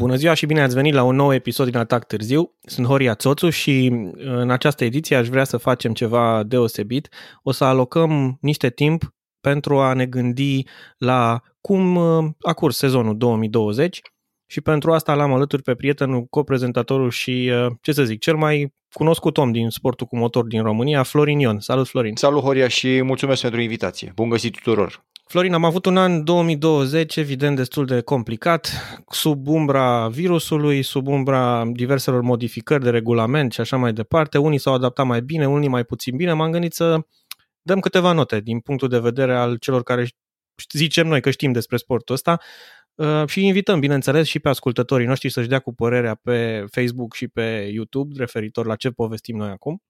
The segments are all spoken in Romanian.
Bună ziua și bine ați venit la un nou episod din Atac Târziu. Sunt Horia Țoțu și în această ediție aș vrea să facem ceva deosebit. O să alocăm niște timp pentru a ne gândi la cum a curs sezonul 2020 și pentru asta l-am alături pe prietenul, coprezentatorul și, ce să zic, cel mai cunoscut om din sportul cu motor din România, Florin Ion. Salut, Florin! Salut, Horia, și mulțumesc pentru invitație. Bun găsit tuturor! Florin, am avut un an 2020 evident destul de complicat, sub umbra virusului, sub umbra diverselor modificări de regulament și așa mai departe. Unii s-au adaptat mai bine, unii mai puțin bine. M-am gândit să dăm câteva note din punctul de vedere al celor care zicem noi că știm despre sportul ăsta uh, și invităm, bineînțeles, și pe ascultătorii noștri să-și dea cu părerea pe Facebook și pe YouTube referitor la ce povestim noi acum.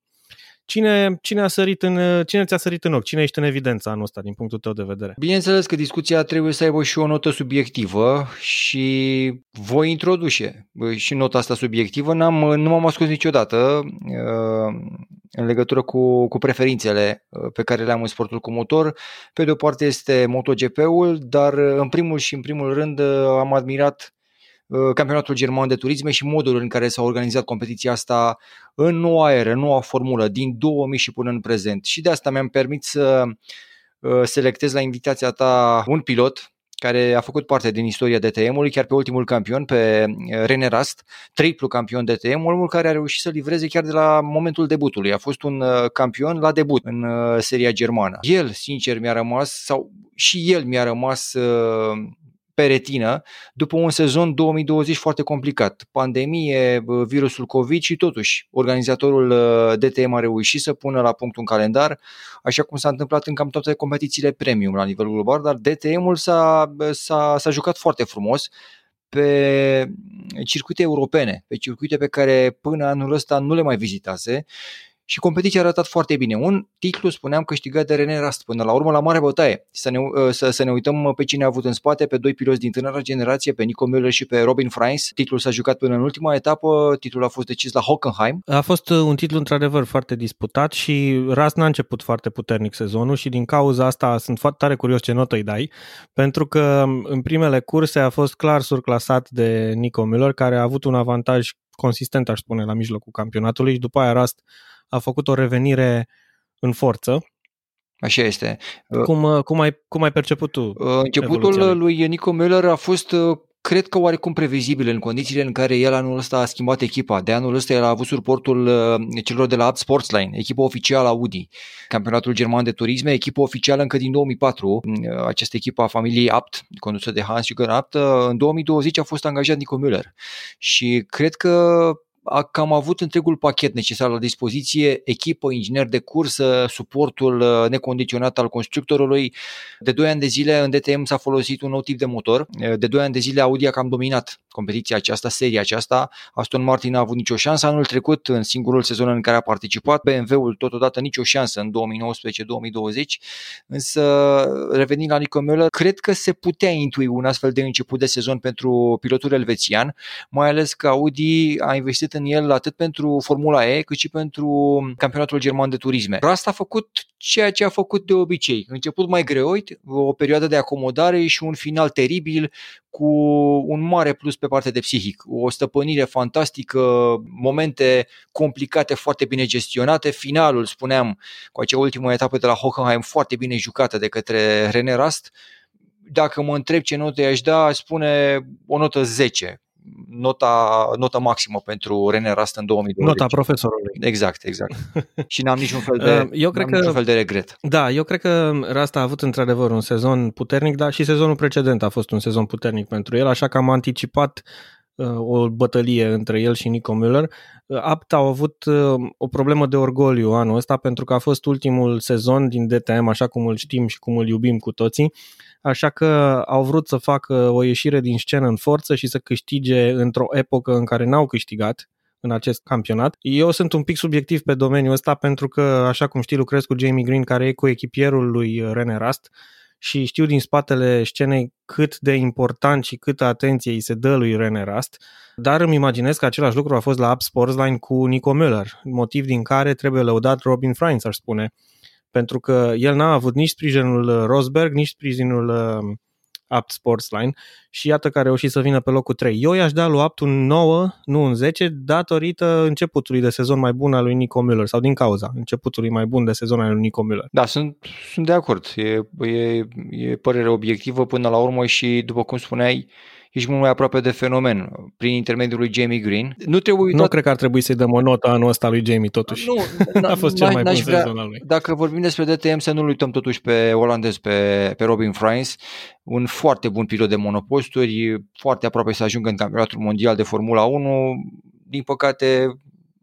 Cine, cine, a sărit în, cine ți-a sărit în ochi? Cine ești în evidență anul ăsta din punctul tău de vedere? Bineînțeles că discuția trebuie să aibă și o notă subiectivă și voi introduce și nota asta subiectivă. N-am, nu m-am ascuns niciodată uh, în legătură cu, cu preferințele uh, pe care le am în sportul cu motor. Pe de o parte este MotoGP-ul, dar uh, în primul și în primul rând am admirat Uh, campionatul german de turisme și modul în care s-a organizat competiția asta în noua eră, noua formulă, din 2000 și până în prezent. Și de asta mi-am permis să uh, selectez la invitația ta un pilot care a făcut parte din istoria DTM-ului, chiar pe ultimul campion, pe uh, René Rast, triplu campion DTM, omul care a reușit să livreze chiar de la momentul debutului. A fost un campion la debut în seria germană. El, sincer, mi-a rămas, sau și el mi-a rămas pe retină după un sezon 2020 foarte complicat. Pandemie, virusul COVID și totuși organizatorul uh, DTM a reușit să pună la punct un calendar, așa cum s-a întâmplat în cam toate competițiile premium la nivel global, dar DTM-ul s-a, s-a, s-a jucat foarte frumos pe circuite europene, pe circuite pe care până anul ăsta nu le mai vizitase și competiția a arătat foarte bine. Un titlu, spuneam, câștigat de René Rast până la urmă la mare bătaie. Să ne, uh, să, să ne uităm pe cine a avut în spate, pe doi piloți din tânăra generație, pe Nico Müller și pe Robin Freins. Titlul s-a jucat până în ultima etapă, titlul a fost decis la Hockenheim. A fost uh, un titlu într-adevăr foarte disputat și Rast n-a început foarte puternic sezonul și din cauza asta sunt foarte tare curios ce notă îi dai, pentru că în primele curse a fost clar surclasat de Nico Müller, care a avut un avantaj consistent, aș spune, la mijlocul campionatului și după aia Rast a făcut o revenire în forță. Așa este. Cum, cum, ai, cum ai perceput tu? Începutul lui Nico Müller a fost cred că oarecum previzibil în condițiile în care el anul ăsta a schimbat echipa. De anul ăsta el a avut suportul celor de la Abt Sportsline, echipa oficială Audi, campionatul german de turisme, echipă oficială încă din 2004. Această echipă a familiei Abt, condusă de Hans-Jürgen Abt, în 2020 a fost angajat Nico Müller. Și cred că a cam avut întregul pachet necesar la dispoziție, echipă, inginer de cursă, suportul uh, necondiționat al constructorului. De 2 ani de zile în DTM s-a folosit un nou tip de motor. Uh, de 2 ani de zile Audi a cam dominat competiția aceasta, seria aceasta. Aston Martin a avut nicio șansă anul trecut, în singurul sezon în care a participat. BMW-ul totodată nicio șansă în 2019-2020. Însă, revenind la Nico Müller, cred că se putea intui un astfel de început de sezon pentru pilotul elvețian, mai ales că Audi a investit investit în el atât pentru Formula E cât și pentru campionatul german de turisme. Rasta a făcut ceea ce a făcut de obicei. Început mai greoit, o perioadă de acomodare și un final teribil cu un mare plus pe partea de psihic. O stăpânire fantastică, momente complicate, foarte bine gestionate. Finalul, spuneam, cu acea ultimă etapă de la Hockenheim foarte bine jucată de către René Rast. Dacă mă întreb ce notă i-aș da, aș spune o notă 10 nota, nota maximă pentru René Rast în 2020. Nota profesorului. Exact, exact. și n-am niciun fel de, eu cred că, niciun fel de regret. Da, eu cred că Rast a avut într-adevăr un sezon puternic, dar și sezonul precedent a fost un sezon puternic pentru el, așa că am anticipat uh, o bătălie între el și Nico Müller. Uh, Apt au avut uh, o problemă de orgoliu anul ăsta pentru că a fost ultimul sezon din DTM, așa cum îl știm și cum îl iubim cu toții așa că au vrut să facă o ieșire din scenă în forță și să câștige într-o epocă în care n-au câștigat în acest campionat. Eu sunt un pic subiectiv pe domeniul ăsta pentru că, așa cum știi, lucrez cu Jamie Green, care e cu echipierul lui René Rast și știu din spatele scenei cât de important și câtă atenție îi se dă lui René Rast, dar îmi imaginez că același lucru a fost la Up Sportsline cu Nico Müller, motiv din care trebuie lăudat Robin Freins, aș spune, pentru că el n-a avut nici sprijinul uh, Rosberg, nici sprijinul uh, Apt Sportsline și iată că a reușit să vină pe locul 3. Eu i-aș da lui Apt un 9, nu un 10, datorită începutului de sezon mai bun al lui Nico Müller sau din cauza începutului mai bun de sezon al lui Nico Müller. Da, sunt, sunt de acord. E, e, e părere obiectivă până la urmă și, după cum spuneai, ești mult mai aproape de fenomen prin intermediul lui Jamie Green. Nu, trebuie uitat... nu cred că ar trebui să-i dăm o notă anul ăsta lui Jamie, totuși. Nu, a fost cel mai bun vrea, sezon al lui. Dacă vorbim despre DTM, să nu uităm totuși pe olandez, pe, pe Robin Frains, un foarte bun pilot de monoposturi, foarte aproape să ajungă în campionatul mondial de Formula 1. Din păcate,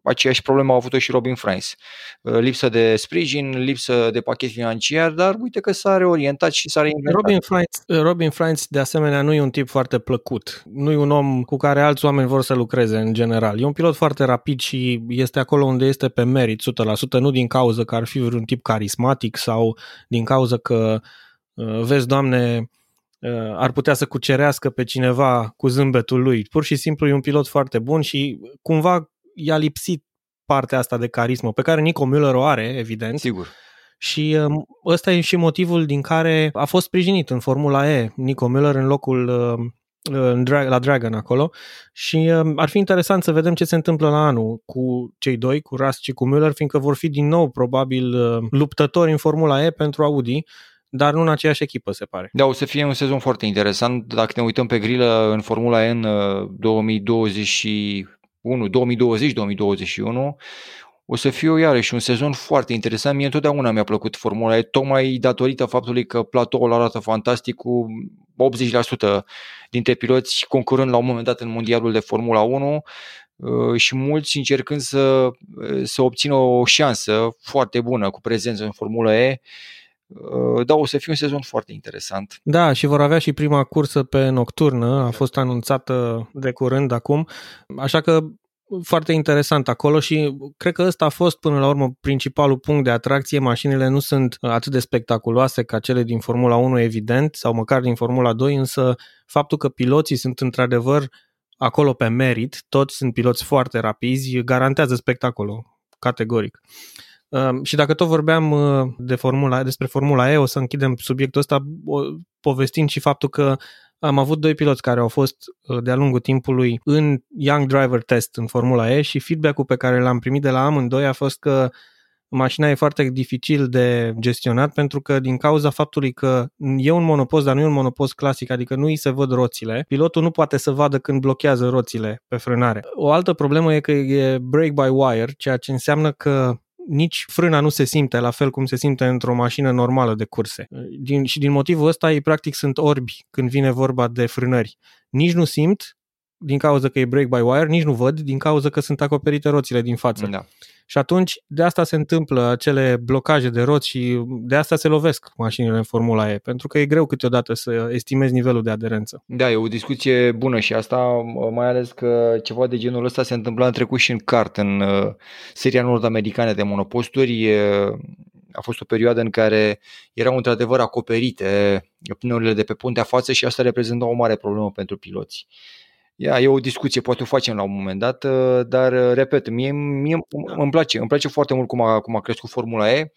aceeași problemă a avut-o și Robin Frains. Uh, lipsă de sprijin, lipsă de pachet financiar, dar uite că s-a reorientat și s-a reinventat. Robin Frains, uh, Robin Frains de asemenea nu e un tip foarte plăcut. Nu e un om cu care alți oameni vor să lucreze în general. E un pilot foarte rapid și este acolo unde este pe merit 100%, nu din cauza că ar fi un tip carismatic sau din cauza că uh, vezi, Doamne, ar putea să cucerească pe cineva cu zâmbetul lui. Pur și simplu e un pilot foarte bun și cumva i-a lipsit partea asta de carismă, pe care Nico Müller o are, evident. Sigur. Și um, ăsta e și motivul din care a fost sprijinit în Formula E Nico Müller în locul um, la Dragon acolo și um, ar fi interesant să vedem ce se întâmplă la anul cu cei doi, cu Rust și cu Müller, fiindcă vor fi din nou probabil luptători în Formula E pentru Audi, dar nu în aceeași echipă, se pare. Da, o să fie un sezon foarte interesant. Dacă ne uităm pe grilă în Formula E în 2020 2020-2021, o să fie iarăși un sezon foarte interesant. Mie întotdeauna mi-a plăcut Formula E, tocmai datorită faptului că platoul arată fantastic cu 80% dintre piloți concurând la un moment dat în mondialul de Formula 1 uh, și mulți încercând să, să obțină o șansă foarte bună cu prezență în Formula E Uh, da, o să fie un sezon foarte interesant. Da, și vor avea și prima cursă pe nocturnă, a fost anunțată de curând acum, așa că foarte interesant acolo și cred că ăsta a fost până la urmă principalul punct de atracție. Mașinile nu sunt atât de spectaculoase ca cele din Formula 1, evident, sau măcar din Formula 2, însă faptul că piloții sunt într-adevăr acolo pe merit, toți sunt piloți foarte rapizi, garantează spectacolul, categoric. Ehm, și dacă tot vorbeam uh, de formula, despre Formula E, o să închidem subiectul ăsta povestind și faptul că am avut doi piloți care au fost uh, de-a lungul timpului în Young Driver Test în Formula E și feedback-ul pe care l-am primit de la amândoi a fost că mașina e foarte dificil de gestionat pentru că din cauza faptului că e un monopost, dar nu e un monopost clasic, adică nu îi se văd roțile, pilotul nu poate să vadă când blochează roțile pe frânare. O altă problemă e că e brake by wire, ceea ce înseamnă că nici frâna nu se simte la fel cum se simte într-o mașină normală de curse. Din, și din motivul ăsta ei practic sunt orbi când vine vorba de frânări. Nici nu simt din cauza că e break by wire, nici nu văd din cauza că sunt acoperite roțile din față. Da. Și atunci de asta se întâmplă acele blocaje de roți și de asta se lovesc mașinile în Formula E, pentru că e greu câteodată să estimezi nivelul de aderență. Da, e o discuție bună și asta mai ales că ceva de genul ăsta se întâmpla în trecut și în kart, în uh, seria nord-americană de monoposturi. A fost o perioadă în care erau într-adevăr acoperite pneurile de pe puntea față și asta reprezenta o mare problemă pentru piloți. Ia, e o discuție, poate o facem la un moment dat, uh, dar, uh, repet, mie, mie da. îmi place, îmi place foarte mult cum a, cum a crescut Formula E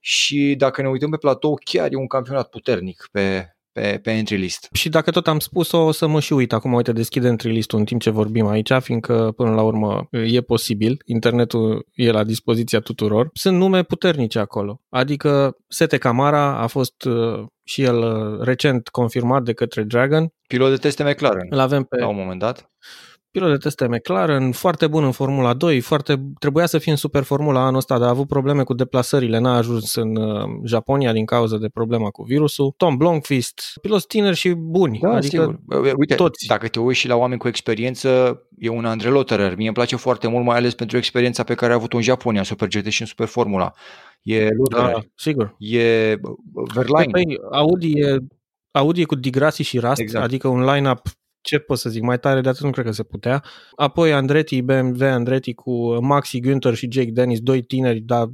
și dacă ne uităm pe platou, chiar e un campionat puternic pe, pe, pe entry list. Și dacă tot am spus-o, o să mă și uit acum, uite, deschid entry list în timp ce vorbim aici, fiindcă până la urmă e posibil, internetul e la dispoziția tuturor. Sunt nume puternice acolo, adică Sete Camara a fost uh, și el uh, recent confirmat de către Dragon. Pilot de teste McLaren. Îl avem pe... La un moment dat pilot de teste McLaren, foarte bun în Formula 2, foarte, trebuia să fie în Super Formula anul ăsta, dar a avut probleme cu deplasările, n-a ajuns în uh, Japonia din cauza de problema cu virusul. Tom Blomqvist, pilot tineri și buni, da, adică sigur. Uite, toți. Dacă te uiți și la oameni cu experiență, e un Andre Lotterer. Mie îmi place foarte mult, mai ales pentru experiența pe care a avut-o în Japonia, Super GT și în Super Formula. E Lotterer. Da, sigur. E Verlaine. Păi, Audi e Audi e cu Digrasi și Rast, exact. adică un line-up ce pot să zic, mai tare de atât nu cred că se putea. Apoi Andretti, BMW Andretti cu Maxi Günther și Jake Dennis, doi tineri, dar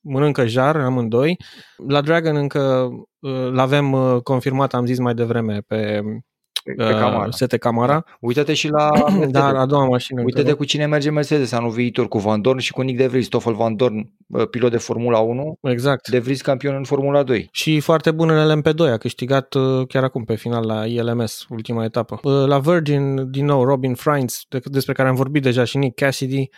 mănâncă jar amândoi. La Dragon încă uh, l-avem uh, confirmat, am zis mai devreme, pe pe Camara. Sete Camara. Da. Uite-te și la Da, a doua mașină. Uite-te cu cine merge Mercedes anul viitor, cu Van Dorn și cu Nick De Vries, Stoffel Van Dorn, pilot de Formula 1. Exact. De Vries campion în Formula 2. Și foarte bun în LMP2, a câștigat uh, chiar acum pe final la ILMS, ultima etapă. Uh, la Virgin, din nou, Robin Frines, despre care am vorbit deja și Nick Cassidy,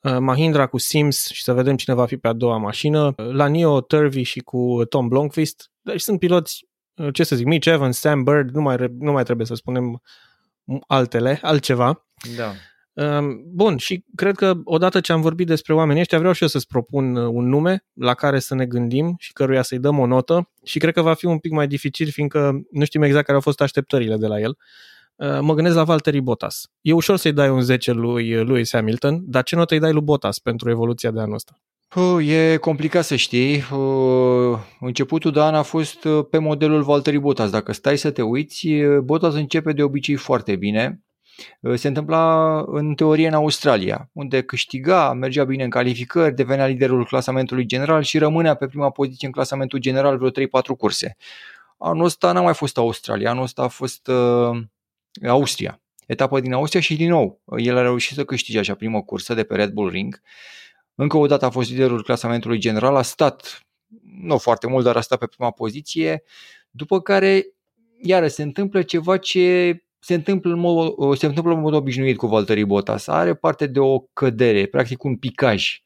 uh, Mahindra cu Sims și să vedem cine va fi pe a doua mașină, la Neo Turvey și cu Tom Blomqvist. Deci sunt piloți, ce să zic, Mitch Evans, Sam Bird, nu mai, nu mai trebuie să spunem altele, altceva. Da. Ehm, bun, și cred că odată ce am vorbit despre oamenii ăștia, vreau și eu să-ți propun uh, un nume la care să ne gândim și căruia să-i dăm o notă și cred că va fi un pic mai dificil, fiindcă nu știm exact care au fost așteptările de la el. Ehm, mă gândesc la Valtteri Bottas. E ușor să-i dai un 10 lui uh, Lewis Hamilton, dar ce notă îi dai lui Bottas pentru evoluția de anul ăsta? Uh, e complicat să știi. Uh, începutul de an a fost pe modelul Valtteri Bottas. Dacă stai să te uiți, Bottas începe de obicei foarte bine. Uh, se întâmpla în teorie în Australia, unde câștiga, mergea bine în calificări, devenea liderul clasamentului general și rămânea pe prima poziție în clasamentul general vreo 3-4 curse. Anul ăsta n-a mai fost Australia, anul ăsta a fost uh, Austria. Etapă din Austria și din nou, el a reușit să câștige așa prima cursă de pe Red Bull Ring. Încă o dată a fost liderul clasamentului general, a stat, nu foarte mult, dar a stat pe prima poziție, după care iară se întâmplă ceva ce se întâmplă în mod, se întâmplă în mod obișnuit cu Valtteri Bottas. Are parte de o cădere, practic un picaj.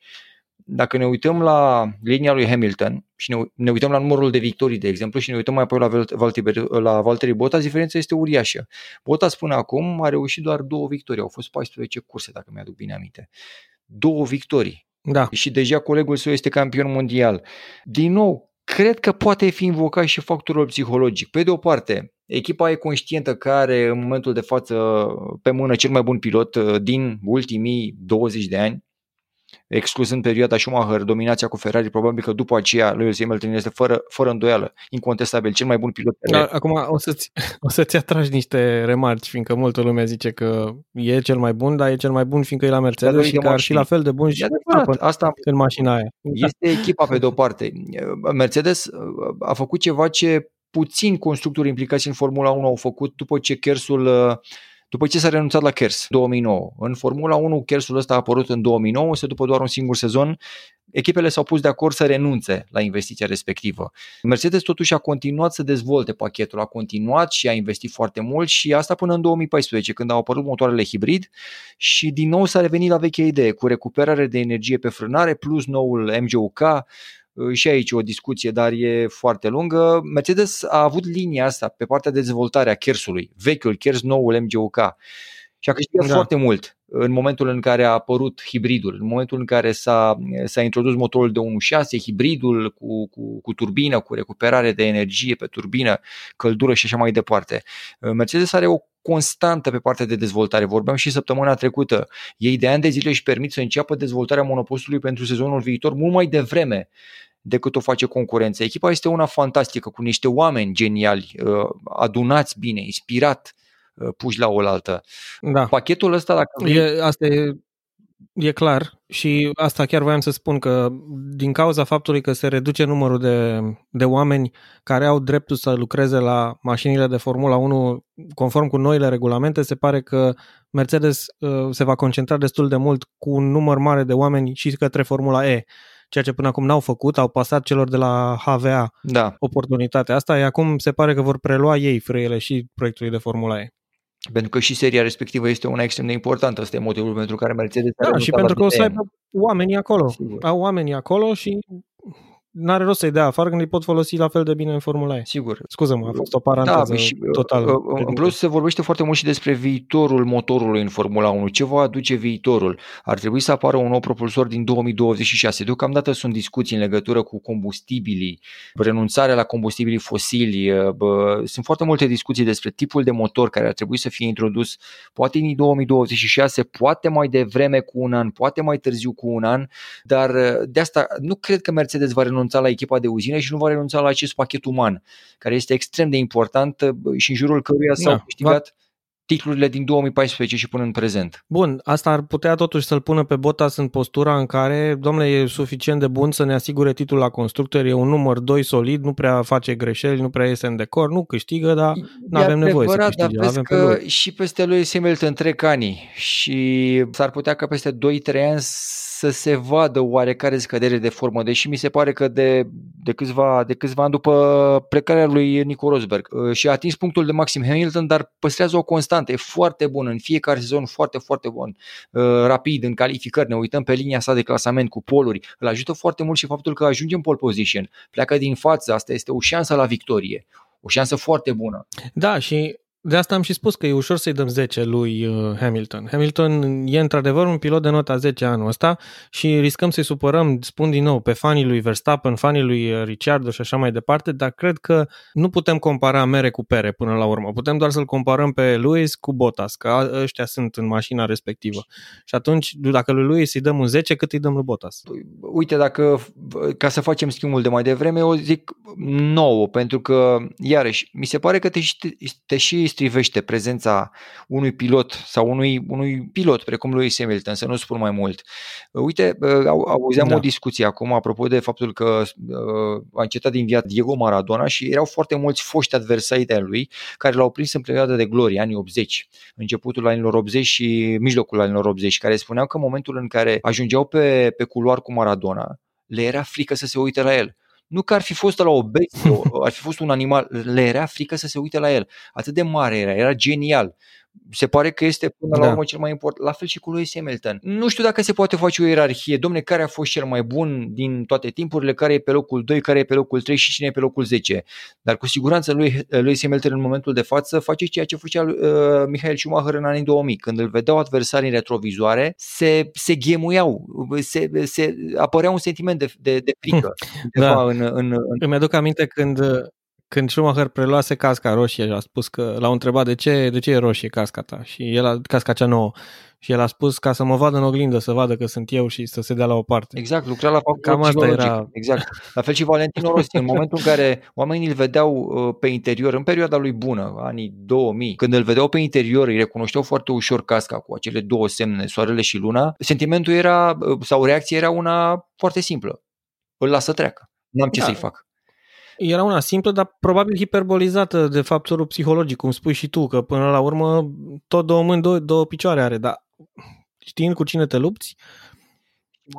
Dacă ne uităm la linia lui Hamilton și ne, ne uităm la numărul de victorii, de exemplu, și ne uităm mai apoi la Valtteri, la Valtteri Bottas, diferența este uriașă. Bottas până acum a reușit doar două victorii, au fost 14 curse, dacă mi-aduc bine aminte. Două victorii. Da. Și deja colegul său este campion mondial. Din nou, cred că poate fi invocat și factorul psihologic. Pe de o parte, Echipa e conștientă că are în momentul de față pe mână cel mai bun pilot uh, din ultimii 20 de ani, excluzând perioada Schumacher, dominația cu Ferrari, probabil că după aceea Lewis Hamilton este fără, fără îndoială, incontestabil, cel mai bun pilot. Da, acum o să-ți, o să-ți atragi niște remarci, fiindcă multă lume zice că e cel mai bun, dar e cel mai bun fiindcă e la Mercedes și că ar fi la fel de bun și asta în mașina aia. Este echipa pe de-o parte. Mercedes a făcut ceva ce puțini constructori implicați în Formula 1 au făcut după ce Kersul uh, după ce s-a renunțat la Kers 2009. În Formula 1 Kersul ăsta a apărut în 2009, se după doar un singur sezon, echipele s-au pus de acord să renunțe la investiția respectivă. Mercedes totuși a continuat să dezvolte pachetul, a continuat și a investit foarte mult și asta până în 2014 când au apărut motoarele hibrid și din nou s-a revenit la vechea idee cu recuperare de energie pe frânare plus noul MGUK, și aici o discuție, dar e foarte lungă. Mercedes a avut linia asta pe partea de dezvoltare a Kersului, vechiul Kers, noul MGUK și a câștigat da. foarte mult în momentul în care a apărut hibridul, în momentul în care s-a, s-a introdus motorul de 1.6, hibridul cu, cu, cu turbină, cu recuperare de energie pe turbină, căldură și așa mai departe. Mercedes are o constantă pe partea de dezvoltare. Vorbeam și săptămâna trecută. Ei de ani de zile își permit să înceapă dezvoltarea monopostului pentru sezonul viitor mult mai devreme decât o face concurența. Echipa este una fantastică, cu niște oameni geniali, uh, adunați bine, inspirat, uh, puși la oaltă. Da. Pachetul ăsta, dacă vrei... e, asta e, e clar și asta chiar voiam să spun că din cauza faptului că se reduce numărul de, de oameni care au dreptul să lucreze la mașinile de Formula 1 conform cu noile regulamente, se pare că Mercedes uh, se va concentra destul de mult cu un număr mare de oameni și către Formula E ceea ce până acum n-au făcut, au pasat celor de la HVA da. oportunitatea asta, iar acum se pare că vor prelua ei frâiele și proiectului de Formula E. Pentru că și seria respectivă este una extrem de importantă. Asta e motivul pentru care Mercedes Da, și pentru că o să aibă oamenii acolo. Sigur. Au oamenii acolo și n-are rost să-i dea afară când îi pot folosi la fel de bine în Formula E. Sigur. Scuză-mă, a fost o paranteză da, și, total. Uh, uh, în plus se vorbește foarte mult și despre viitorul motorului în Formula 1. Ce va aduce viitorul? Ar trebui să apară un nou propulsor din 2026. Deocamdată sunt discuții în legătură cu combustibilii, renunțarea la combustibilii fosili. Uh, bă, sunt foarte multe discuții despre tipul de motor care ar trebui să fie introdus poate în 2026, poate mai devreme cu un an, poate mai târziu cu un an, dar de asta nu cred că Mercedes va renunța renunța la echipa de uzină și nu va renunța la acest pachet uman, care este extrem de important uh, și în jurul căruia s-au da, câștigat titlurile din 2014 și până în prezent. Bun, asta ar putea totuși să-l pună pe Bottas în postura în care, domnule, e suficient de bun să ne asigure titlul la constructor, e un număr 2 solid, nu prea face greșeli, nu prea iese în decor, nu câștigă, dar nu avem nevoie să câștige, dar avem că pe lui. și peste lui Hamilton trec ani și s-ar putea ca peste 2-3 ani să se vadă oarecare scădere de formă, deși mi se pare că de, de, câțiva, de câțiva ani după plecarea lui Nico Rosberg. Uh, și a atins punctul de maxim Hamilton, dar păstrează o constantă, e foarte bun în fiecare sezon, foarte, foarte bun, uh, rapid în calificări, ne uităm pe linia sa de clasament cu poluri, îl ajută foarte mult și faptul că ajunge în pole position, pleacă din față, asta este o șansă la victorie, o șansă foarte bună. Da, și de asta am și spus că e ușor să-i dăm 10 lui uh, Hamilton. Hamilton e într-adevăr un pilot de nota 10 anul ăsta și riscăm să-i supărăm, spun din nou, pe fanii lui Verstappen, fanii lui uh, Ricciardo și așa mai departe, dar cred că nu putem compara mere cu pere până la urmă. Putem doar să-l comparăm pe Lewis cu Bottas, că ăștia sunt în mașina respectivă. Și atunci, dacă lui Lewis îi dăm un 10, cât îi dăm lui Bottas? Uite, dacă, ca să facem schimbul de mai devreme, eu zic 9, pentru că, iarăși, mi se pare că te, te și strivește prezența unui pilot sau unui, unui pilot precum lui Hamilton, să nu spun mai mult. Uite, auzeam da. o discuție acum apropo de faptul că a încetat din viață Diego Maradona și erau foarte mulți foști adversari de lui care l-au prins în perioada de glorie, anii 80, începutul anilor 80 și mijlocul anilor 80, care spuneau că în momentul în care ajungeau pe, pe culoar cu Maradona, le era frică să se uite la el. Nu că ar fi fost la o bestie, ar fi fost un animal, le era frică să se uite la el. Atât de mare era, era genial se pare că este până la da. urmă cel mai important. La fel și cu lui Hamilton. Nu știu dacă se poate face o ierarhie. Domne, care a fost cel mai bun din toate timpurile, care e pe locul 2, care e pe locul 3 și cine e pe locul 10. Dar cu siguranță lui, lui Hamilton în momentul de față face ceea ce făcea uh, Michael Schumacher în anii 2000. Când îl vedeau adversarii în retrovizoare, se, se ghemuiau, se, se apărea un sentiment de, de, de frică. Da. În, în, în... Îmi aduc aminte când când Schumacher preluase casca roșie și a spus că l-au întrebat de ce, de ce e roșie casca ta și el a, casca cea nouă și el a spus ca să mă vadă în oglindă, să vadă că sunt eu și să se dea la o parte. Exact, lucra la Cam asta era... Exact. La fel și Valentino Rossi, în momentul în care oamenii îl vedeau uh, pe interior, în perioada lui bună, anii 2000, când îl vedeau pe interior, îi recunoșteau foarte ușor casca cu acele două semne, soarele și luna, sentimentul era, uh, sau reacția era una foarte simplă. Îl lasă treacă. N-am ce da. să-i fac. Era una simplă, dar probabil hiperbolizată de factorul psihologic, cum spui și tu, că până la urmă tot două mâini, două, două picioare are, dar știind cu cine te lupți,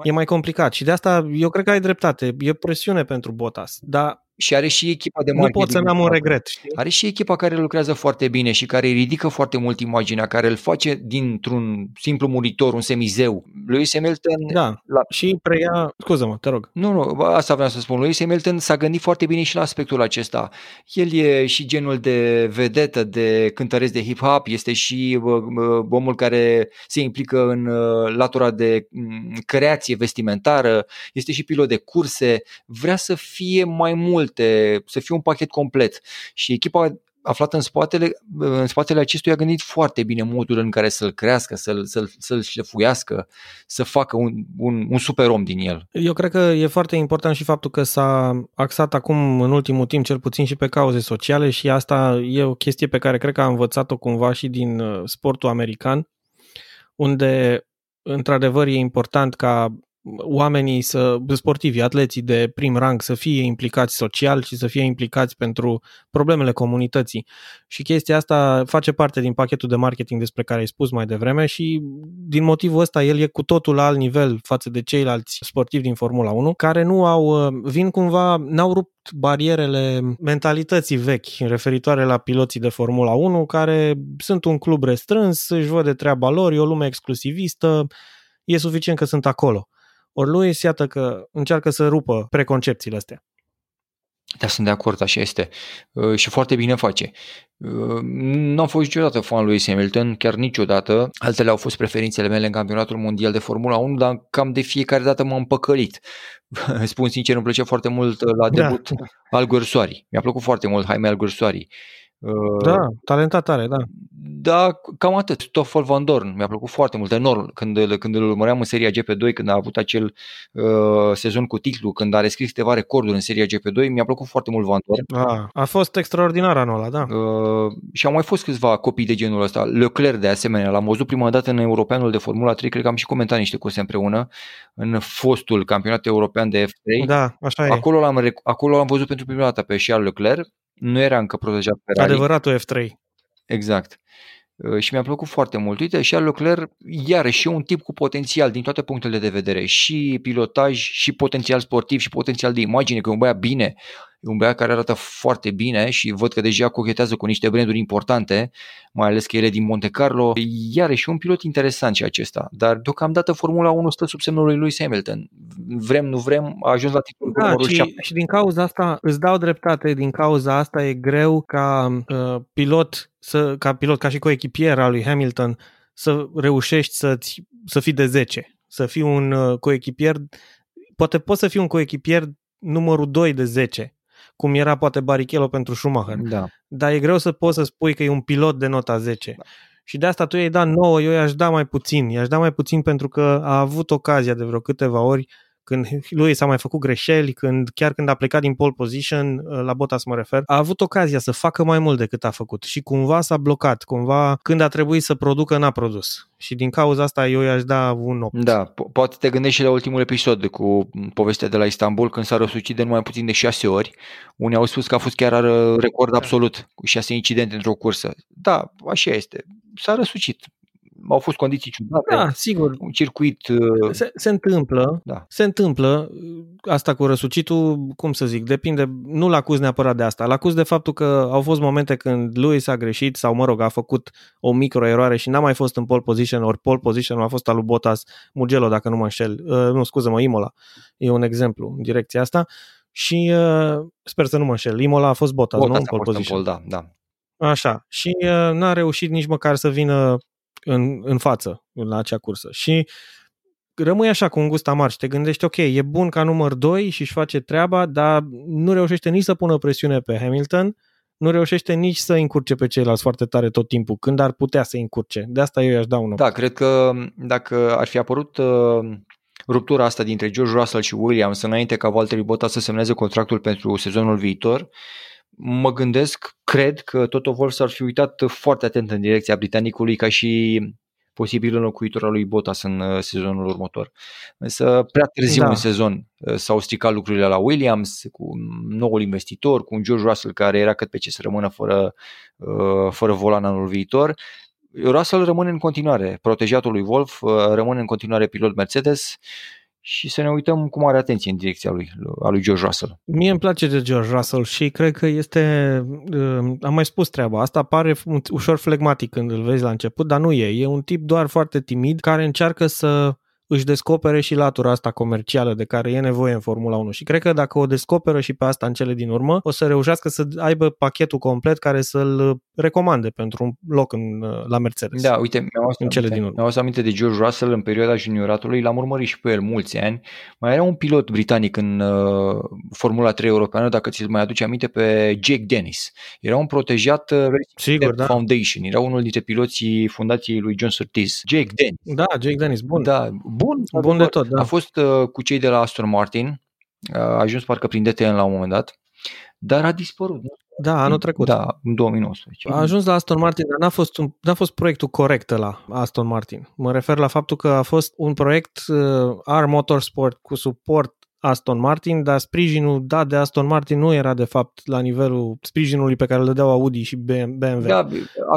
e mai complicat. Și de asta eu cred că ai dreptate. E presiune pentru Bottas, dar și are și echipa de marketing. Nu pot să-mi am un regret. Știi? Are și echipa care lucrează foarte bine și care ridică foarte mult imaginea, care îl face dintr-un simplu muritor, un semizeu. Lewis Hamilton... Da, la... și preia... Scuză-mă, te rog. Nu, nu, asta vreau să spun. Lewis Hamilton s-a gândit foarte bine și la aspectul acesta. El e și genul de vedetă, de cântăresc de hip-hop, este și omul care se implică în uh, latura de mm, creație vestimentară, este și pilot de curse, vrea să fie mai mult multe, să fie un pachet complet. Și echipa aflată în spatele, în spatele acestuia a gândit foarte bine modul în care să-l crească, să-l, să-l, să-l șlefuiască, să facă un, un, un super om din el. Eu cred că e foarte important și faptul că s-a axat acum în ultimul timp cel puțin și pe cauze sociale și asta e o chestie pe care cred că a învățat-o cumva și din uh, sportul american, unde într-adevăr e important ca oamenii să, sportivii, atleții de prim rang să fie implicați social și să fie implicați pentru problemele comunității. Și chestia asta face parte din pachetul de marketing despre care ai spus mai devreme și din motivul ăsta el e cu totul la alt nivel față de ceilalți sportivi din Formula 1 care nu au, vin cumva, n-au rupt barierele mentalității vechi referitoare la piloții de Formula 1 care sunt un club restrâns, își văd de treaba lor, e o lume exclusivistă, e suficient că sunt acolo. Ori lui iată că încearcă să rupă preconcepțiile astea. Da, sunt de acord, așa este. Uh, și foarte bine face. Uh, nu am fost niciodată fan lui Hamilton, chiar niciodată. Altele au fost preferințele mele în campionatul mondial de Formula 1, dar cam de fiecare dată m-am păcălit. Spun sincer, îmi plăcea foarte mult uh, la da. debut da. al Gărsoari. Mi-a plăcut foarte mult Jaime al Gărsoari. Da, talentat tare, da. Da, cam atât. Stoffel Van Dorn mi-a plăcut foarte mult, enorm, când, îl, când îl urmăream în seria GP2, când a avut acel uh, sezon cu titlu, când a rescris câteva recorduri în seria GP2, mi-a plăcut foarte mult Van Dorn. A, a fost extraordinar anul ăla, da. Uh, și au mai fost câțiva copii de genul ăsta. Leclerc, de asemenea, l-am văzut prima dată în Europeanul de Formula 3, cred că am și comentat niște curse împreună, în fostul campionat european de F3. Da, așa e. Acolo l-am, acolo l-am văzut pentru prima dată pe Charles Leclerc, nu era încă protejat pe Adevăratul F3. Exact. Uh, și mi-a plăcut foarte mult. Uite, și Leclerc, iarăși, e un tip cu potențial din toate punctele de vedere, și pilotaj, și potențial sportiv, și potențial de imagine, că e un băiat bine, e un băiat care arată foarte bine și văd că deja cochetează cu niște branduri importante, mai ales că ele din Monte Carlo. Iarăși, un pilot interesant și acesta, dar deocamdată Formula 1 stă sub semnul lui Lewis Hamilton. Vrem, nu vrem, a ajuns la titlul da, numărul și, 7. și din cauza asta, îți dau dreptate, din cauza asta e greu ca uh, pilot să, ca pilot, ca și coechipier al lui Hamilton, să reușești să, să fii de 10, să fii un uh, coechipier, poate poți să fii un coechipier numărul 2 de 10, cum era poate Barrichello pentru Schumacher, Da. dar e greu să poți să spui că e un pilot de nota 10. Da. Și de asta tu i-ai dat 9, eu i-aș da mai puțin. I-aș da mai puțin pentru că a avut ocazia de vreo câteva ori când lui s-a mai făcut greșeli, când chiar când a plecat din pole position, uh, la Bottas mă refer, a avut ocazia să facă mai mult decât a făcut și cumva s-a blocat, cumva când a trebuit să producă n-a produs. Și din cauza asta eu i-aș da un 8. Da, po- poate te gândești și la ultimul episod cu povestea de la Istanbul, când s-a răsucit de numai puțin de șase ori. Unii au spus că a fost chiar uh, record Da. absolut, cu șase incidente într-o cursă. Da, așa este. S-a răsucit. Au fost condiții ciudate. Da, sigur. Un circuit... uh, Se, se întâmplă, Da. se întâmplă asta cu răsucitul, cum să zic, depinde, nu-l acuz neapărat de asta, l-acuz de faptul că au fost momente când lui s-a greșit sau, mă rog, a făcut o microeroare și n-a mai fost în pole position, ori pole position a fost al lui Bottas, Mugello, dacă nu mă înșel, uh, nu, scuză-mă, Imola, e un exemplu în direcția asta și uh, sper să nu mă înșel, Imola a fost Bottas, Bottas nu în a pole fost în position. pol, da, da. Așa. Și uh, n-a reușit nici măcar să vină în, în față la acea cursă. Și rămâi așa cu un gust amar și te gândești, ok, e bun ca număr 2 și își face treaba, dar nu reușește nici să pună presiune pe Hamilton, nu reușește nici să încurce pe ceilalți foarte tare tot timpul, când ar putea să încurce. De asta eu i-aș da un opt. Da, cred că dacă ar fi apărut uh, ruptura asta dintre George Russell și Williams înainte ca Valtteri Bottas să semneze contractul pentru sezonul viitor, mă gândesc, cred că Toto Wolff s-ar fi uitat foarte atent în direcția britanicului ca și posibil înlocuitor al lui Bottas în uh, sezonul următor. Însă prea târziu Da. în sezon uh, s-au stricat lucrurile la Williams cu noul investitor, cu un George Russell care era cât pe ce să rămână fără, uh, fără volan anul viitor. Russell rămâne în continuare, protejatul lui Wolf, uh, rămâne în continuare pilot Mercedes și să ne uităm cu mare atenție în direcția lui, a lui George Russell. Mie îmi place de George Russell și cred că este, uh, am mai spus treaba asta, pare un- ușor flegmatic când îl vezi la început, dar nu e. E un tip doar foarte timid care încearcă să își descopere și latura asta comercială de care e nevoie în Formula 1 și cred că dacă o descoperă și pe asta în cele din urmă, o să reușească să aibă pachetul complet care să-l recomande pentru un loc în, uh, la Mercedes. Da, uite, mi-am adus În cele aminte, din urmă. mi-am adus aminte de George Russell în perioada junioratului, l-am urmărit și pe el mulți ani. Mai era un pilot britanic în uh, Formula 3 europeană, dacă ți-l mai aduce aminte, pe Jake Dennis. Era un protejat uh, Racing Sigur, Step da. Foundation, era unul dintre piloții fundației lui John Surtees. Jake Dennis. Da, Jake Dennis, bun. Da, bun. Bun de tot, da. A fost uh, cu cei de la Aston Martin, uh, a ajuns parcă prin DTM la un moment dat, dar a dispărut. nu? Da, anul trecut. Da, în 2019. A ajuns la Aston Martin, dar n-a fost, un, n-a fost proiectul corect la Aston Martin. Mă refer la faptul că a fost un proiect uh, R Motorsport cu suport Aston Martin, dar sprijinul dat de Aston Martin nu era de fapt la nivelul sprijinului pe care îl dădeau Audi și BMW. Da,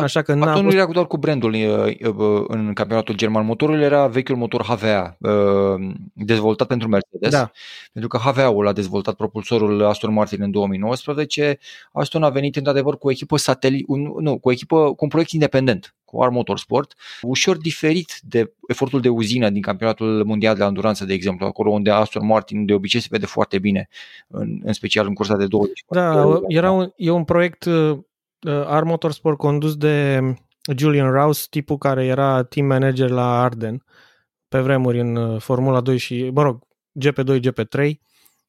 Așa că n-a Atunci nu fost... era doar cu brandul uh, uh, în campionatul german. Motorul era vechiul motor HVA, uh, dezvoltat pentru Mercedes. Da, Pentru că HVA-ul a dezvoltat propulsorul Aston Martin în 2019. Aston a venit într-adevăr cu o echipă satelit, un, nu, cu o echipă cu un proiect independent, cu R Motorsport, ușor diferit de efortul de uzină din campionatul mondial de anduranță, de exemplu, acolo unde Aston Martin de obicei se vede foarte bine, în, în special în cursa de 20. da era un, e un proiect uh, R Motorsport condus de Julian Rouse, tipul care era team manager la Arden pe vremuri în uh, Formula 2 și, mă rog, GP2, GP3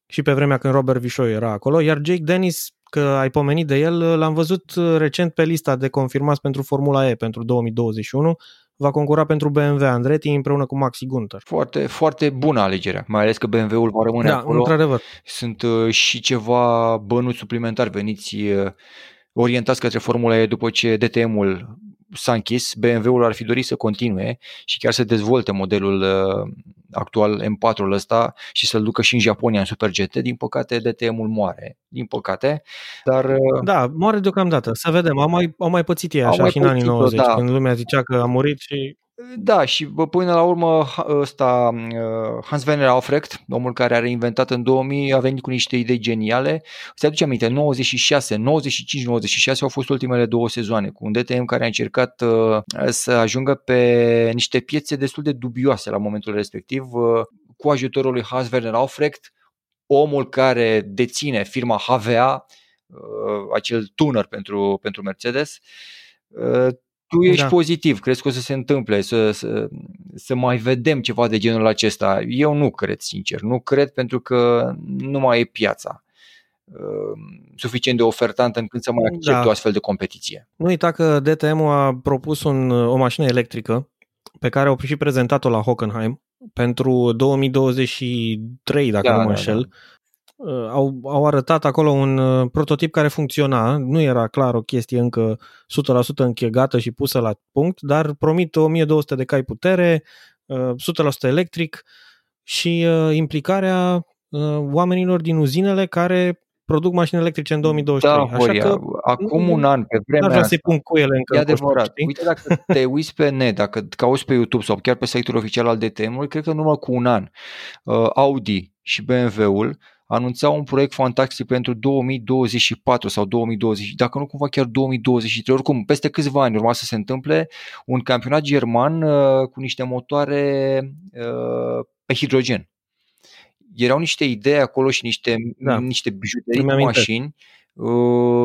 și pe vremea când Robert Vișoi era acolo, iar Jake Dennis că ai pomenit de el, l-am văzut recent pe lista de confirmați pentru Formula E pentru 2021 va concura pentru BMW Andretti împreună cu Maxi Gunter. Foarte, foarte bună alegerea, mai ales că BMW-ul va rămâne da, acolo. într-adevăr. Sunt uh, și ceva bănuți suplimentari veniți uh, orientați către Formula E după ce DTM-ul s-a închis, BMW-ul ar fi dorit să continue și chiar să dezvolte modelul uh, actual M4-ul ăsta și să-l ducă și în Japonia în Super GT. Din păcate, DTM-ul moare, din păcate. Dar, uh, da, moare deocamdată. Să vedem, au mai, au mai pățit ei așa și în anii 90, da. când lumea zicea că a murit și da, și până la urmă ăsta, uh, Hans Werner Aufrecht, omul care a reinventat în 2000, a venit cu niște idei geniale. Se aduce aminte, 96, 95, 96 au fost ultimele două sezoane cu un DTM care a încercat uh, să ajungă pe niște piețe destul de dubioase la momentul respectiv, uh, cu ajutorul lui Hans Werner Aufrecht, omul care deține firma HVA, acel tuner pentru, pentru Mercedes tu ești da. pozitiv, crezi că o să se întâmple, să, să, să mai vedem ceva de genul acesta. Eu nu cred, sincer, nu cred pentru că nu mai e piața uh, suficient de ofertantă încât să mai accepte da. o astfel de competiție. Nu uita că DTM a propus un, o mașină electrică pe care au și prezentat-o la Hockenheim pentru 2023, dacă da, nu mă da, înșel, da. Uh, au, au arătat acolo un uh, prototip care funcționa, nu era clar o chestie încă 100% închegată și pusă la punct, dar promit 1200 de cai putere, 100% uh, electric și implicarea oamenilor din uzinele care produc mașini electrice în 2023. Da, Așa că acum un an, pe vremea asta, să-i pun cu ele încă. E adevărat. Coști, Uite, dacă te uiți pe net, dacă cauți pe YouTube sau chiar pe site-ul oficial al DTM-ului, cred că numai cu un an, Audi și BMW-ul anunțau un proiect fantastic pentru 2024 sau 2020, dacă nu cumva chiar 2023, oricum peste câțiva ani urma să se întâmple un campionat german uh, cu niște motoare uh, pe hidrogen. Erau niște idei acolo și niște, da. niște bijuterii mașini Uh,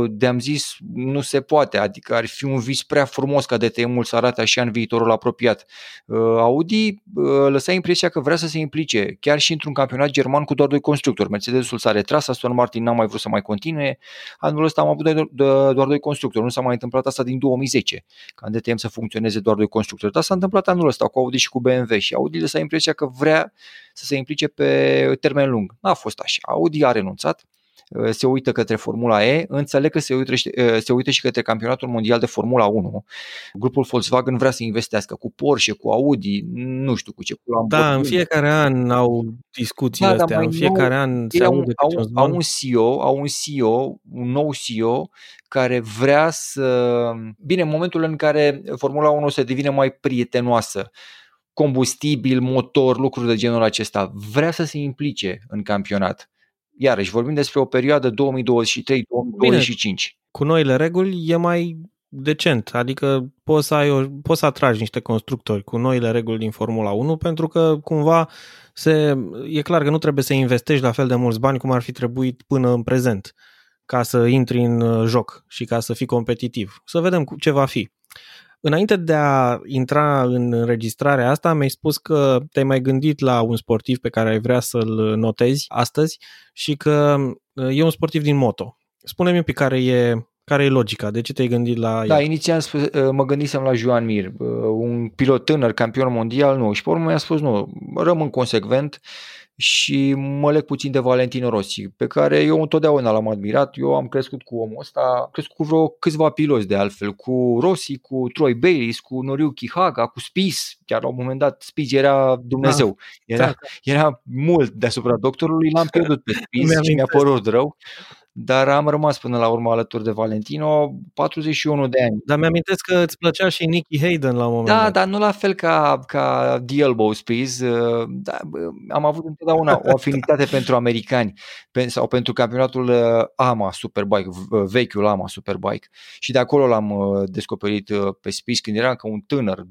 de-am zis nu se poate, adică ar fi un vis prea frumos ca DTM-ul să arate așa în viitorul apropiat. Uh, Audi uh, lăsa impresia că vrea să se implice chiar și într-un campionat german cu doar doi constructori. Mercedesul s-a retras, Aston Martin n-a mai vrut să mai continue. Anul ăsta am avut doar doi constructori, nu s-a mai întâmplat asta din 2010, ca în DTM să funcționeze doar doi constructori. Dar s-a întâmplat anul ăsta cu Audi și cu BMW și Audi lăsa impresia că vrea să se implice pe termen lung. N-a fost așa. Audi a renunțat, Uh, se uită către Formula E, înțeleg că se uită, uh, se uită și către campionatul mondial de Formula 1. Grupul Volkswagen vrea să investească cu Porsche, cu Audi, nu știu cu ce. Cu da, în fiecare an au discuții da, astea, în fiecare nou, an se au, au, au, un CEO, au un CEO, un nou CEO care vrea să... Bine, în momentul în care Formula 1 se devine mai prietenoasă, combustibil, motor, lucruri de genul acesta, vrea să se implice în campionat iarăși vorbim despre o perioadă 2023-2025. cu noile reguli e mai decent, adică poți să, ai o, poți să atragi niște constructori cu noile reguli din Formula 1 pentru că cumva se, e clar că nu trebuie să investești la fel de mulți bani cum ar fi trebuit până în prezent ca să intri în uh, joc și ca să fii competitiv. Să vedem ce va fi. Înainte de a intra în înregistrarea asta, mi-ai spus că te-ai mai gândit la un sportiv pe care ai vrea să-l notezi astăzi și că e un sportiv din moto. Spune-mi un pic care e, care e logica, de ce te-ai gândit la Da, el? inițial mă gândisem la Joan Mir, un pilot tânăr, campion mondial, nu, și pe urmă mi-a spus nu, rămân consecvent, și mă leg puțin de Valentino Rossi, pe care eu întotdeauna l-am admirat. Eu am crescut cu omul ăsta, am crescut cu vreo câțiva piloți de altfel, cu Rossi, cu Troy Bayliss, cu Noriuki Haga, cu Spies, chiar la un moment dat Spies era Dumnezeu, da, era, da. era mult deasupra doctorului, l-am pierdut pe Spies și mi-a părut rău dar am rămas până la urmă alături de Valentino, 41 de ani. Dar mi-amintesc că îți plăcea și Nicky Hayden la un moment da, dat. Da, dar nu la fel ca, ca The Elbow Speeds. Uh, da, am avut întotdeauna o afinitate pentru americani sau pentru campionatul uh, AMA Superbike, vechiul AMA Superbike. Și de acolo l-am uh, descoperit pe Speeds când era ca un tânăr, 20-21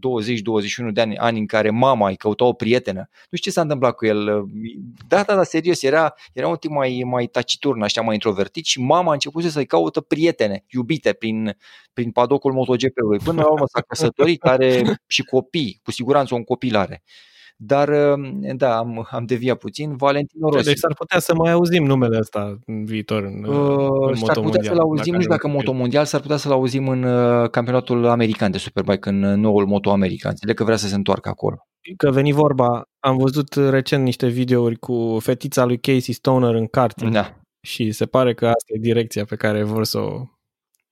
de ani, ani în care mama îi căuta o prietenă. Nu știu ce s-a întâmplat cu el. Da, da, da, serios, era, era un tip mai, mai taciturn, așa, mai introvert introvertit și mama a început să-i caută prietene, iubite prin, prin padocul MotoGP-ului. Până la urmă s-a căsătorit, are și copii, cu siguranță un copil are. Dar, uh, da, am, am deviat puțin. Valentino Rossi. Deci s-ar putea să mai auzim numele ăsta în viitor în, uh, în S-ar putea să-l auzim, nu știu dacă Moto Mondial, s-ar putea să-l auzim în uh, campionatul american de Superbike, în uh, noul Moto American. Înțeleg că vrea să se întoarcă acolo. Că veni vorba, am văzut recent niște videouri cu fetița lui Casey Stoner în karting. Da. Și se pare că asta e direcția pe care vor să o,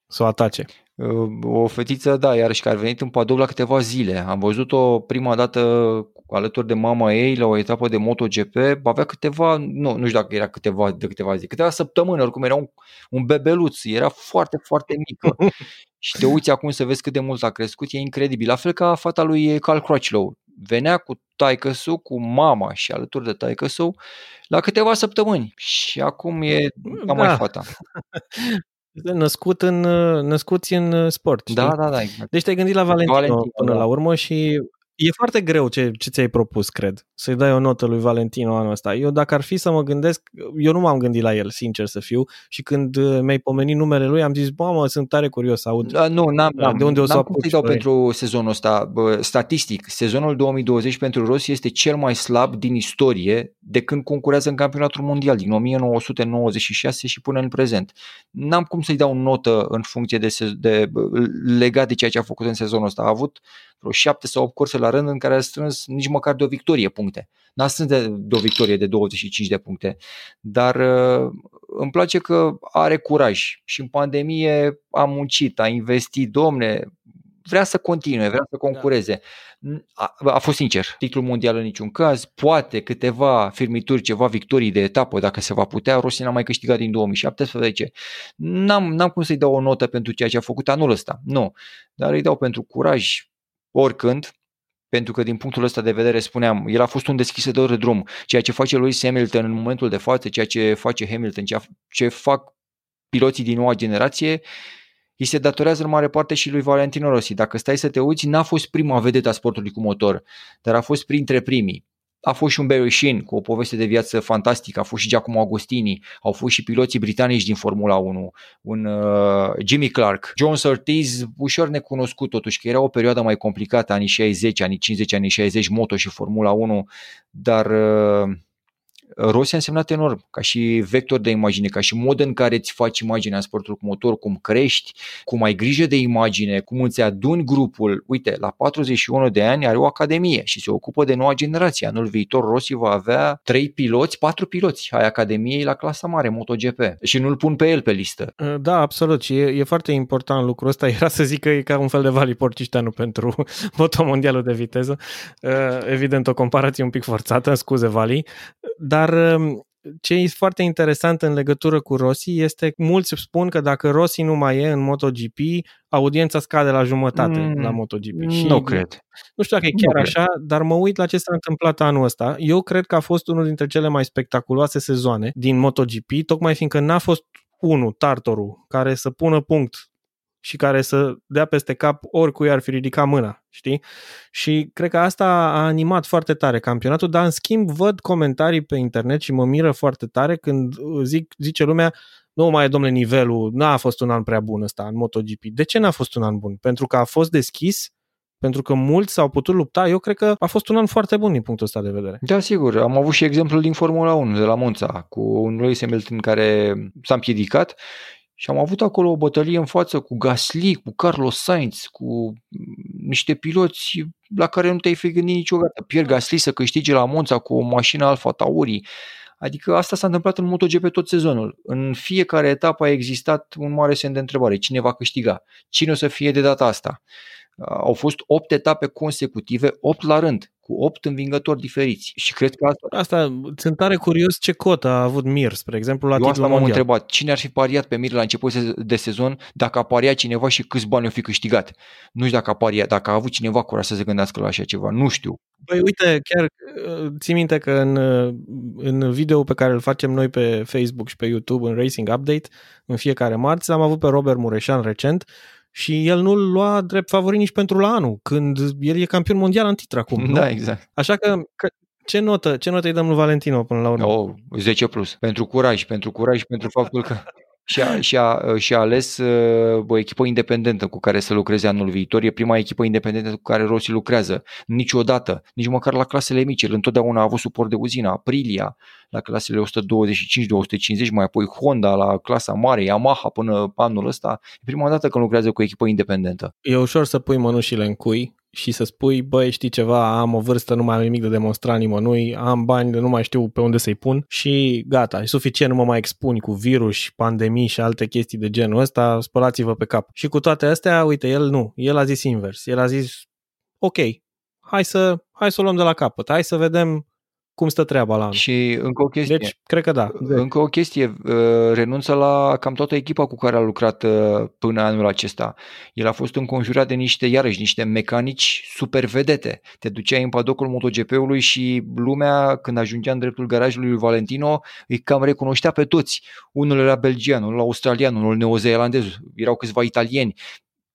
să o atace. Uh, o fetiță, da, iarăși care a venit în Padov la câteva zile. Am văzut-o prima dată alături de mama ei la o etapă de MotoGP. Avea câteva, nu, nu știu dacă era câteva de câteva zile, câteva săptămâni, oricum era un, un bebeluț, era foarte, foarte mică. și te uiți acum să vezi cât de mult a crescut, e incredibil. La fel ca fata lui Carl Crutchlow. Venea cu taică cu mama și alături de taică la câteva săptămâni. Și acum e da. mai fata. Născut în, născuți în sport. Da, știi? Da, da, da. Exact. Deci te-ai gândit la Valentino, Valentino până da. la urmă și E foarte greu ce, ce ți-ai propus, cred, să-i dai o notă lui Valentino anul ăsta. Eu dacă ar fi să mă gândesc, eu nu m-am gândit la el, sincer să fiu, și când uh, mi-ai pomenit numele lui, am zis, bă, mă, sunt tare curios să aud. Da, nu, n-am, n-am, de unde o să n-am cum să dau pentru sezonul ăsta. Bă, statistic, sezonul 2020 pentru Rossi este cel mai slab din istorie de când concurează în campionatul mondial, din 1996 și până în prezent. N-am cum să-i dau notă în funcție de, de legat de ceea ce a făcut în sezonul ăsta. A avut vreo șapte sau opt curse la rând în care a strâns nici măcar de o victorie puncte. N-a strâns de, de o victorie de 25 de puncte, dar uh, îmi place că are curaj și în pandemie a muncit, a investit, domne, vrea să continue, vrea să concureze. A, a fost sincer, titlul mondial în niciun caz, poate câteva firmituri, ceva victorii de etapă, dacă se va putea. Rossi n-a mai câștigat din 2017. N-am, n-am cum să-i dau o notă pentru ceea ce a făcut anul ăsta, nu. Dar îi dau pentru curaj, oricând, pentru că din punctul ăsta de vedere spuneam, el a fost un deschisător de drum. Ceea ce face Lewis Hamilton în momentul de față, ceea ce face Hamilton, ceea ce fac piloții din noua generație, îi se datorează în mare parte și lui Valentino Rossi. Dacă stai să te uiți, n-a fost prima vedetă a sportului cu motor, dar a fost printre primii a fost și un Barry Sheen cu o poveste de viață fantastică, a fost și Giacomo Agostini, au fost și piloții britanici din Formula 1, un uh, Jimmy Clark, John Surtees, ușor necunoscut totuși, că era o perioadă mai complicată, anii 60, anii 50, anii 60, moto și Formula 1, dar uh, Rossi a însemnat enorm, ca și vector de imagine, ca și mod în care îți faci imaginea în sportul cu motor, cum crești, cum ai grijă de imagine, cum îți aduni grupul. Uite, la 41 de ani are o academie și se ocupă de noua generație. Anul viitor Rossi va avea 3 piloți, 4 piloți ai academiei la clasa mare MotoGP și nu-l pun pe el pe listă. Da, absolut și e, e foarte important lucrul ăsta. Era să zic că e ca un fel de Vali Porcișteanu pentru motomondialul de viteză. Evident, o comparație un pic forțată, scuze Vali, dar dar um, ce e foarte interesant în legătură cu Rossi este mulți spun că dacă Rossi nu mai e în MotoGP, audiența scade la jumătate mm, la MotoGP. Și nu cred. Nu știu dacă e chiar nu așa, cred. dar mă uit la ce s-a întâmplat anul ăsta. Eu cred că a fost unul dintre cele mai spectaculoase sezoane din MotoGP, tocmai fiindcă n-a fost unul, Tartorul, care să pună punct și care să dea peste cap oricui ar fi ridicat mâna, știi? Și cred că asta a animat foarte tare campionatul, dar în schimb văd comentarii pe internet și mă miră foarte tare când zic, zice lumea nu mai e, domnule, nivelul, n-a fost un an prea bun ăsta în MotoGP. De ce n-a fost un an bun? Pentru că a fost deschis, pentru că mulți s-au putut lupta. Eu cred că a fost un an foarte bun din punctul ăsta de vedere. Da, sigur. Am avut și exemplul din Formula 1 de la Monza, cu un Lewis Hamilton care s-a împiedicat și am avut acolo o bătălie în față cu Gasly, cu Carlos Sainz, cu niște piloți la care nu te-ai fi gândit niciodată. Pierre Gasly să câștige la Monza cu o mașină Alfa Tauri. Adică asta s-a întâmplat în MotoGP tot sezonul. În fiecare etapă a existat un mare semn de întrebare. Cine va câștiga? Cine o să fie de data asta? Au fost 8 etape consecutive, 8 la rând cu 8 învingători diferiți. Și cred că asta... Asta, sunt tare curios ce cotă a avut Mir, spre exemplu, la Eu asta m-am întrebat. Cine ar fi pariat pe Mir la început de sezon dacă a pariat cineva și câți bani o fi câștigat? Nu știu dacă a pariat, dacă a avut cineva curaj să se gândească la așa ceva. Nu știu. Păi uite, chiar uh, ții minte că în, uh, în video pe care îl facem noi pe Facebook și pe YouTube, în Racing Update, în fiecare marți, am avut pe Robert Mureșan recent și el nu-l lua drept favorit nici pentru la anul, când el e campion mondial în titlu acum. Da, nu? exact. Așa că, că ce notă, ce notă îi dăm lui Valentino până la urmă? Oh, 10 plus. Pentru curaj, pentru curaj, pentru faptul că și-a, și-a, și-a ales uh, o echipă independentă cu care să lucreze anul viitor. E prima echipă independentă cu care Rossi lucrează. Niciodată, nici măcar la clasele mici. El întotdeauna a avut suport de uzină. Aprilia la clasele 125-250, mai apoi Honda la clasa mare, Yamaha până anul ăsta. E prima dată când lucrează cu o echipă independentă. E ușor să pui mănușile în cui și să spui, băi, știi ceva, am o vârstă, nu mai am nimic de demonstrat nimănui, am bani, nu mai știu pe unde să-i pun și gata, e suficient, nu mă mai expun cu virus, pandemii și alte chestii de genul ăsta, spălați-vă pe cap. Și cu toate astea, uite, el nu, el a zis invers, el a zis, ok, hai să, hai să o luăm de la capăt, hai să vedem cum stă treaba la anul. Și încă o chestie. Deci, cred că da. Încă o chestie, uh, renunță la cam toată echipa cu care a lucrat uh, până anul acesta. El a fost înconjurat de niște, iarăși, niște mecanici super vedete. Te duceai în padocul MotoGP-ului și lumea, când ajungea în dreptul garajului lui Valentino, îi cam recunoștea pe toți. Unul era belgian, unul australian, unul neozeelandez, erau câțiva italieni.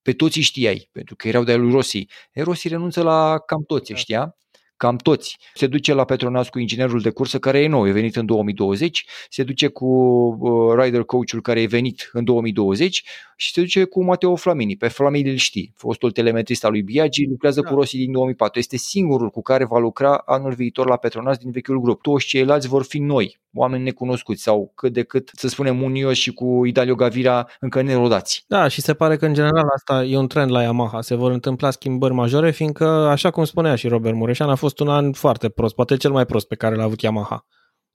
Pe toți știai, pentru că erau de lui Rossi. E, Rossi renunță la cam toți, da. știa? Cam toți. Se duce la Petronas cu inginerul de cursă care e nou, e venit în 2020, se duce cu uh, rider coach-ul care e venit în 2020 și se duce cu Matteo Flamini. Pe Flamini îl știi, fostul telemetrist al lui Biagi, lucrează da. cu Rossi din 2004. Este singurul cu care va lucra anul viitor la Petronas din vechiul grup. Toți ceilalți vor fi noi, oameni necunoscuți sau cât de cât, să spunem, Munios și cu Idalio Gavira încă nerodați. Da, și se pare că în general asta e un trend la Yamaha. Se vor întâmpla schimbări majore, fiindcă, așa cum spunea și Robert Mureșan, a fost un an foarte prost, poate cel mai prost pe care l-a avut Yamaha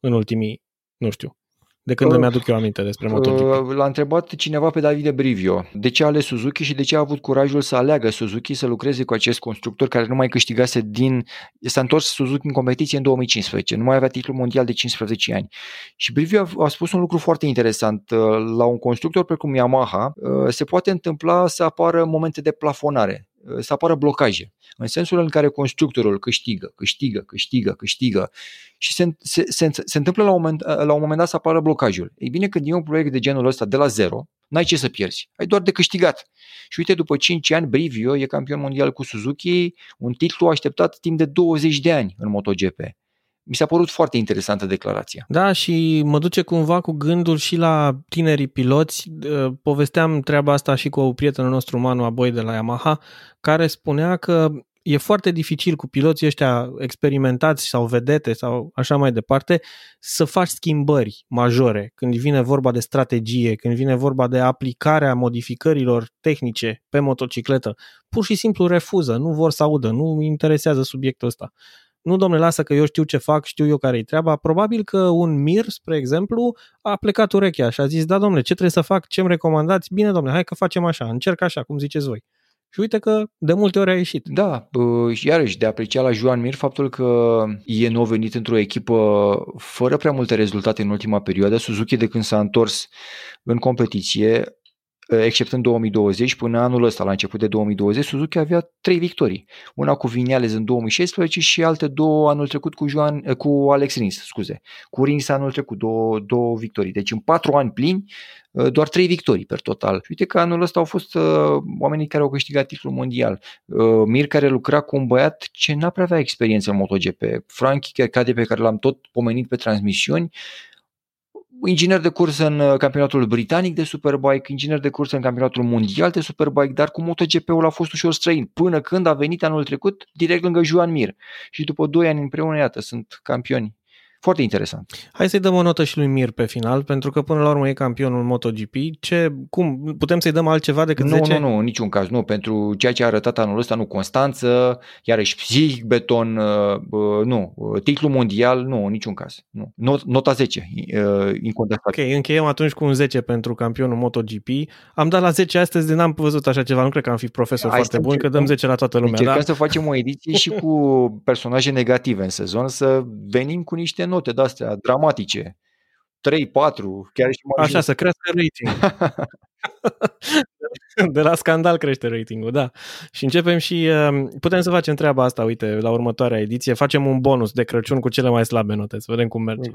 în ultimii, nu știu, de când uh, îmi aduc eu aminte despre MotoGP. Uh, l-a întrebat cineva pe Davide Brivio de ce a ales Suzuki și de ce a avut curajul să aleagă Suzuki să lucreze cu acest constructor care nu mai câștigase din... S-a întors Suzuki în competiție în 2015, nu mai avea titlul mondial de 15 ani. Și Brivio a, a spus un lucru foarte interesant. Uh, la un constructor precum Yamaha uh, se poate întâmpla să apară momente de plafonare să apară blocaje, în sensul în care constructorul câștigă, câștigă, câștigă, câștigă și se, se, se, se întâmplă la un, moment, la un moment dat să apară blocajul. Ei bine, când e un proiect de genul ăsta de la zero, n-ai ce să pierzi, ai doar de câștigat. Și uite, după 5 ani, Brivio e campion mondial cu Suzuki, un titlu așteptat timp de 20 de ani în MotoGP. Mi s-a părut foarte interesantă declarația. Da, și mă duce cumva cu gândul și la tinerii piloți. Povesteam treaba asta și cu prietenul nostru, Manu Aboi de la Yamaha, care spunea că e foarte dificil cu piloții ăștia experimentați sau vedete sau așa mai departe să faci schimbări majore când vine vorba de strategie, când vine vorba de aplicarea modificărilor tehnice pe motocicletă. Pur și simplu refuză, nu vor să audă, nu interesează subiectul ăsta nu domne, lasă că eu știu ce fac, știu eu care-i treaba. Probabil că un Mir, spre exemplu, a plecat urechea și a zis, da domnule, ce trebuie să fac, ce-mi recomandați? Bine domnule, hai că facem așa, încerc așa, cum ziceți voi. Și uite că de multe ori a ieșit. Da, și iarăși de apreciat la Joan Mir faptul că e nou venit într-o echipă fără prea multe rezultate în ultima perioadă. Suzuki de când s-a întors în competiție except în 2020, până anul ăsta, la început de 2020, Suzuki avea trei victorii. Una cu Vinales în 2016 și alte două anul trecut cu, Joan, cu Alex Rins, scuze. Cu Rins anul trecut, două, două victorii. Deci în patru ani plini, doar trei victorii per total. Și uite că anul ăsta au fost uh, oamenii care au câștigat titlul mondial. Uh, Mir care lucra cu un băiat ce n-a prea avea experiență în MotoGP. Frankie Cade pe care l-am tot pomenit pe transmisiuni, inginer de curs în uh, campionatul britanic de Superbike, inginer de curs în campionatul mondial de Superbike, dar cu MotoGP-ul a fost ușor străin, până când a venit anul trecut direct lângă Joan Mir. Și după 2 ani împreună, iată, sunt campioni foarte interesant. Hai să-i dăm o notă și lui Mir pe final, pentru că până la urmă e campionul MotoGP. Ce, cum, putem să-i dăm altceva decât nu, 10? Nu, nu, în niciun caz. Nu, pentru ceea ce a arătat anul ăsta, nu, Constanță, iarăși psihic, beton, uh, uh, nu, titlu mondial, nu, în niciun caz. Nu. Not, nota 10, uh, incontestabil. Ok, încheiem atunci cu un 10 pentru campionul MotoGP. Am dat la 10 astăzi de n-am văzut așa ceva, nu cred că am fi profesor Hai foarte bun, că dăm 10 la toată lumea. Încercăm da? să facem o ediție și cu personaje negative în sezon, să venim cu niște note de-astea dramatice. 3, 4, chiar și mai Așa, să crească rating. de la scandal crește ratingul, da. Și începem și uh, putem să facem treaba asta, uite, la următoarea ediție. Facem un bonus de Crăciun cu cele mai slabe note, să vedem cum merge.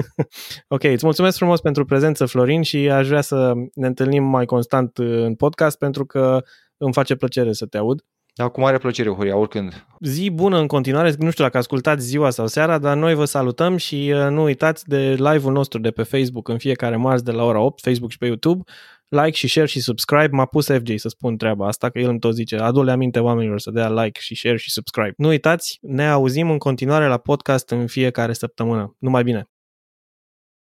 ok, îți mulțumesc frumos pentru prezență, Florin, și aș vrea să ne întâlnim mai constant în podcast pentru că îmi face plăcere să te aud Da, cu mare plăcere, Horia, oricând. Zi bună în continuare, nu știu dacă ascultați ziua sau seara, dar noi vă salutăm și uh, nu uitați de live-ul nostru de pe Facebook în fiecare marți de la ora 8, Facebook și pe YouTube. Like și share și subscribe. M-a pus FJ să spun treaba asta, că el îmi tot zice, adu-le aminte oamenilor să dea like și share și subscribe. Nu uitați, ne auzim în continuare la podcast în fiecare săptămână. Numai bine!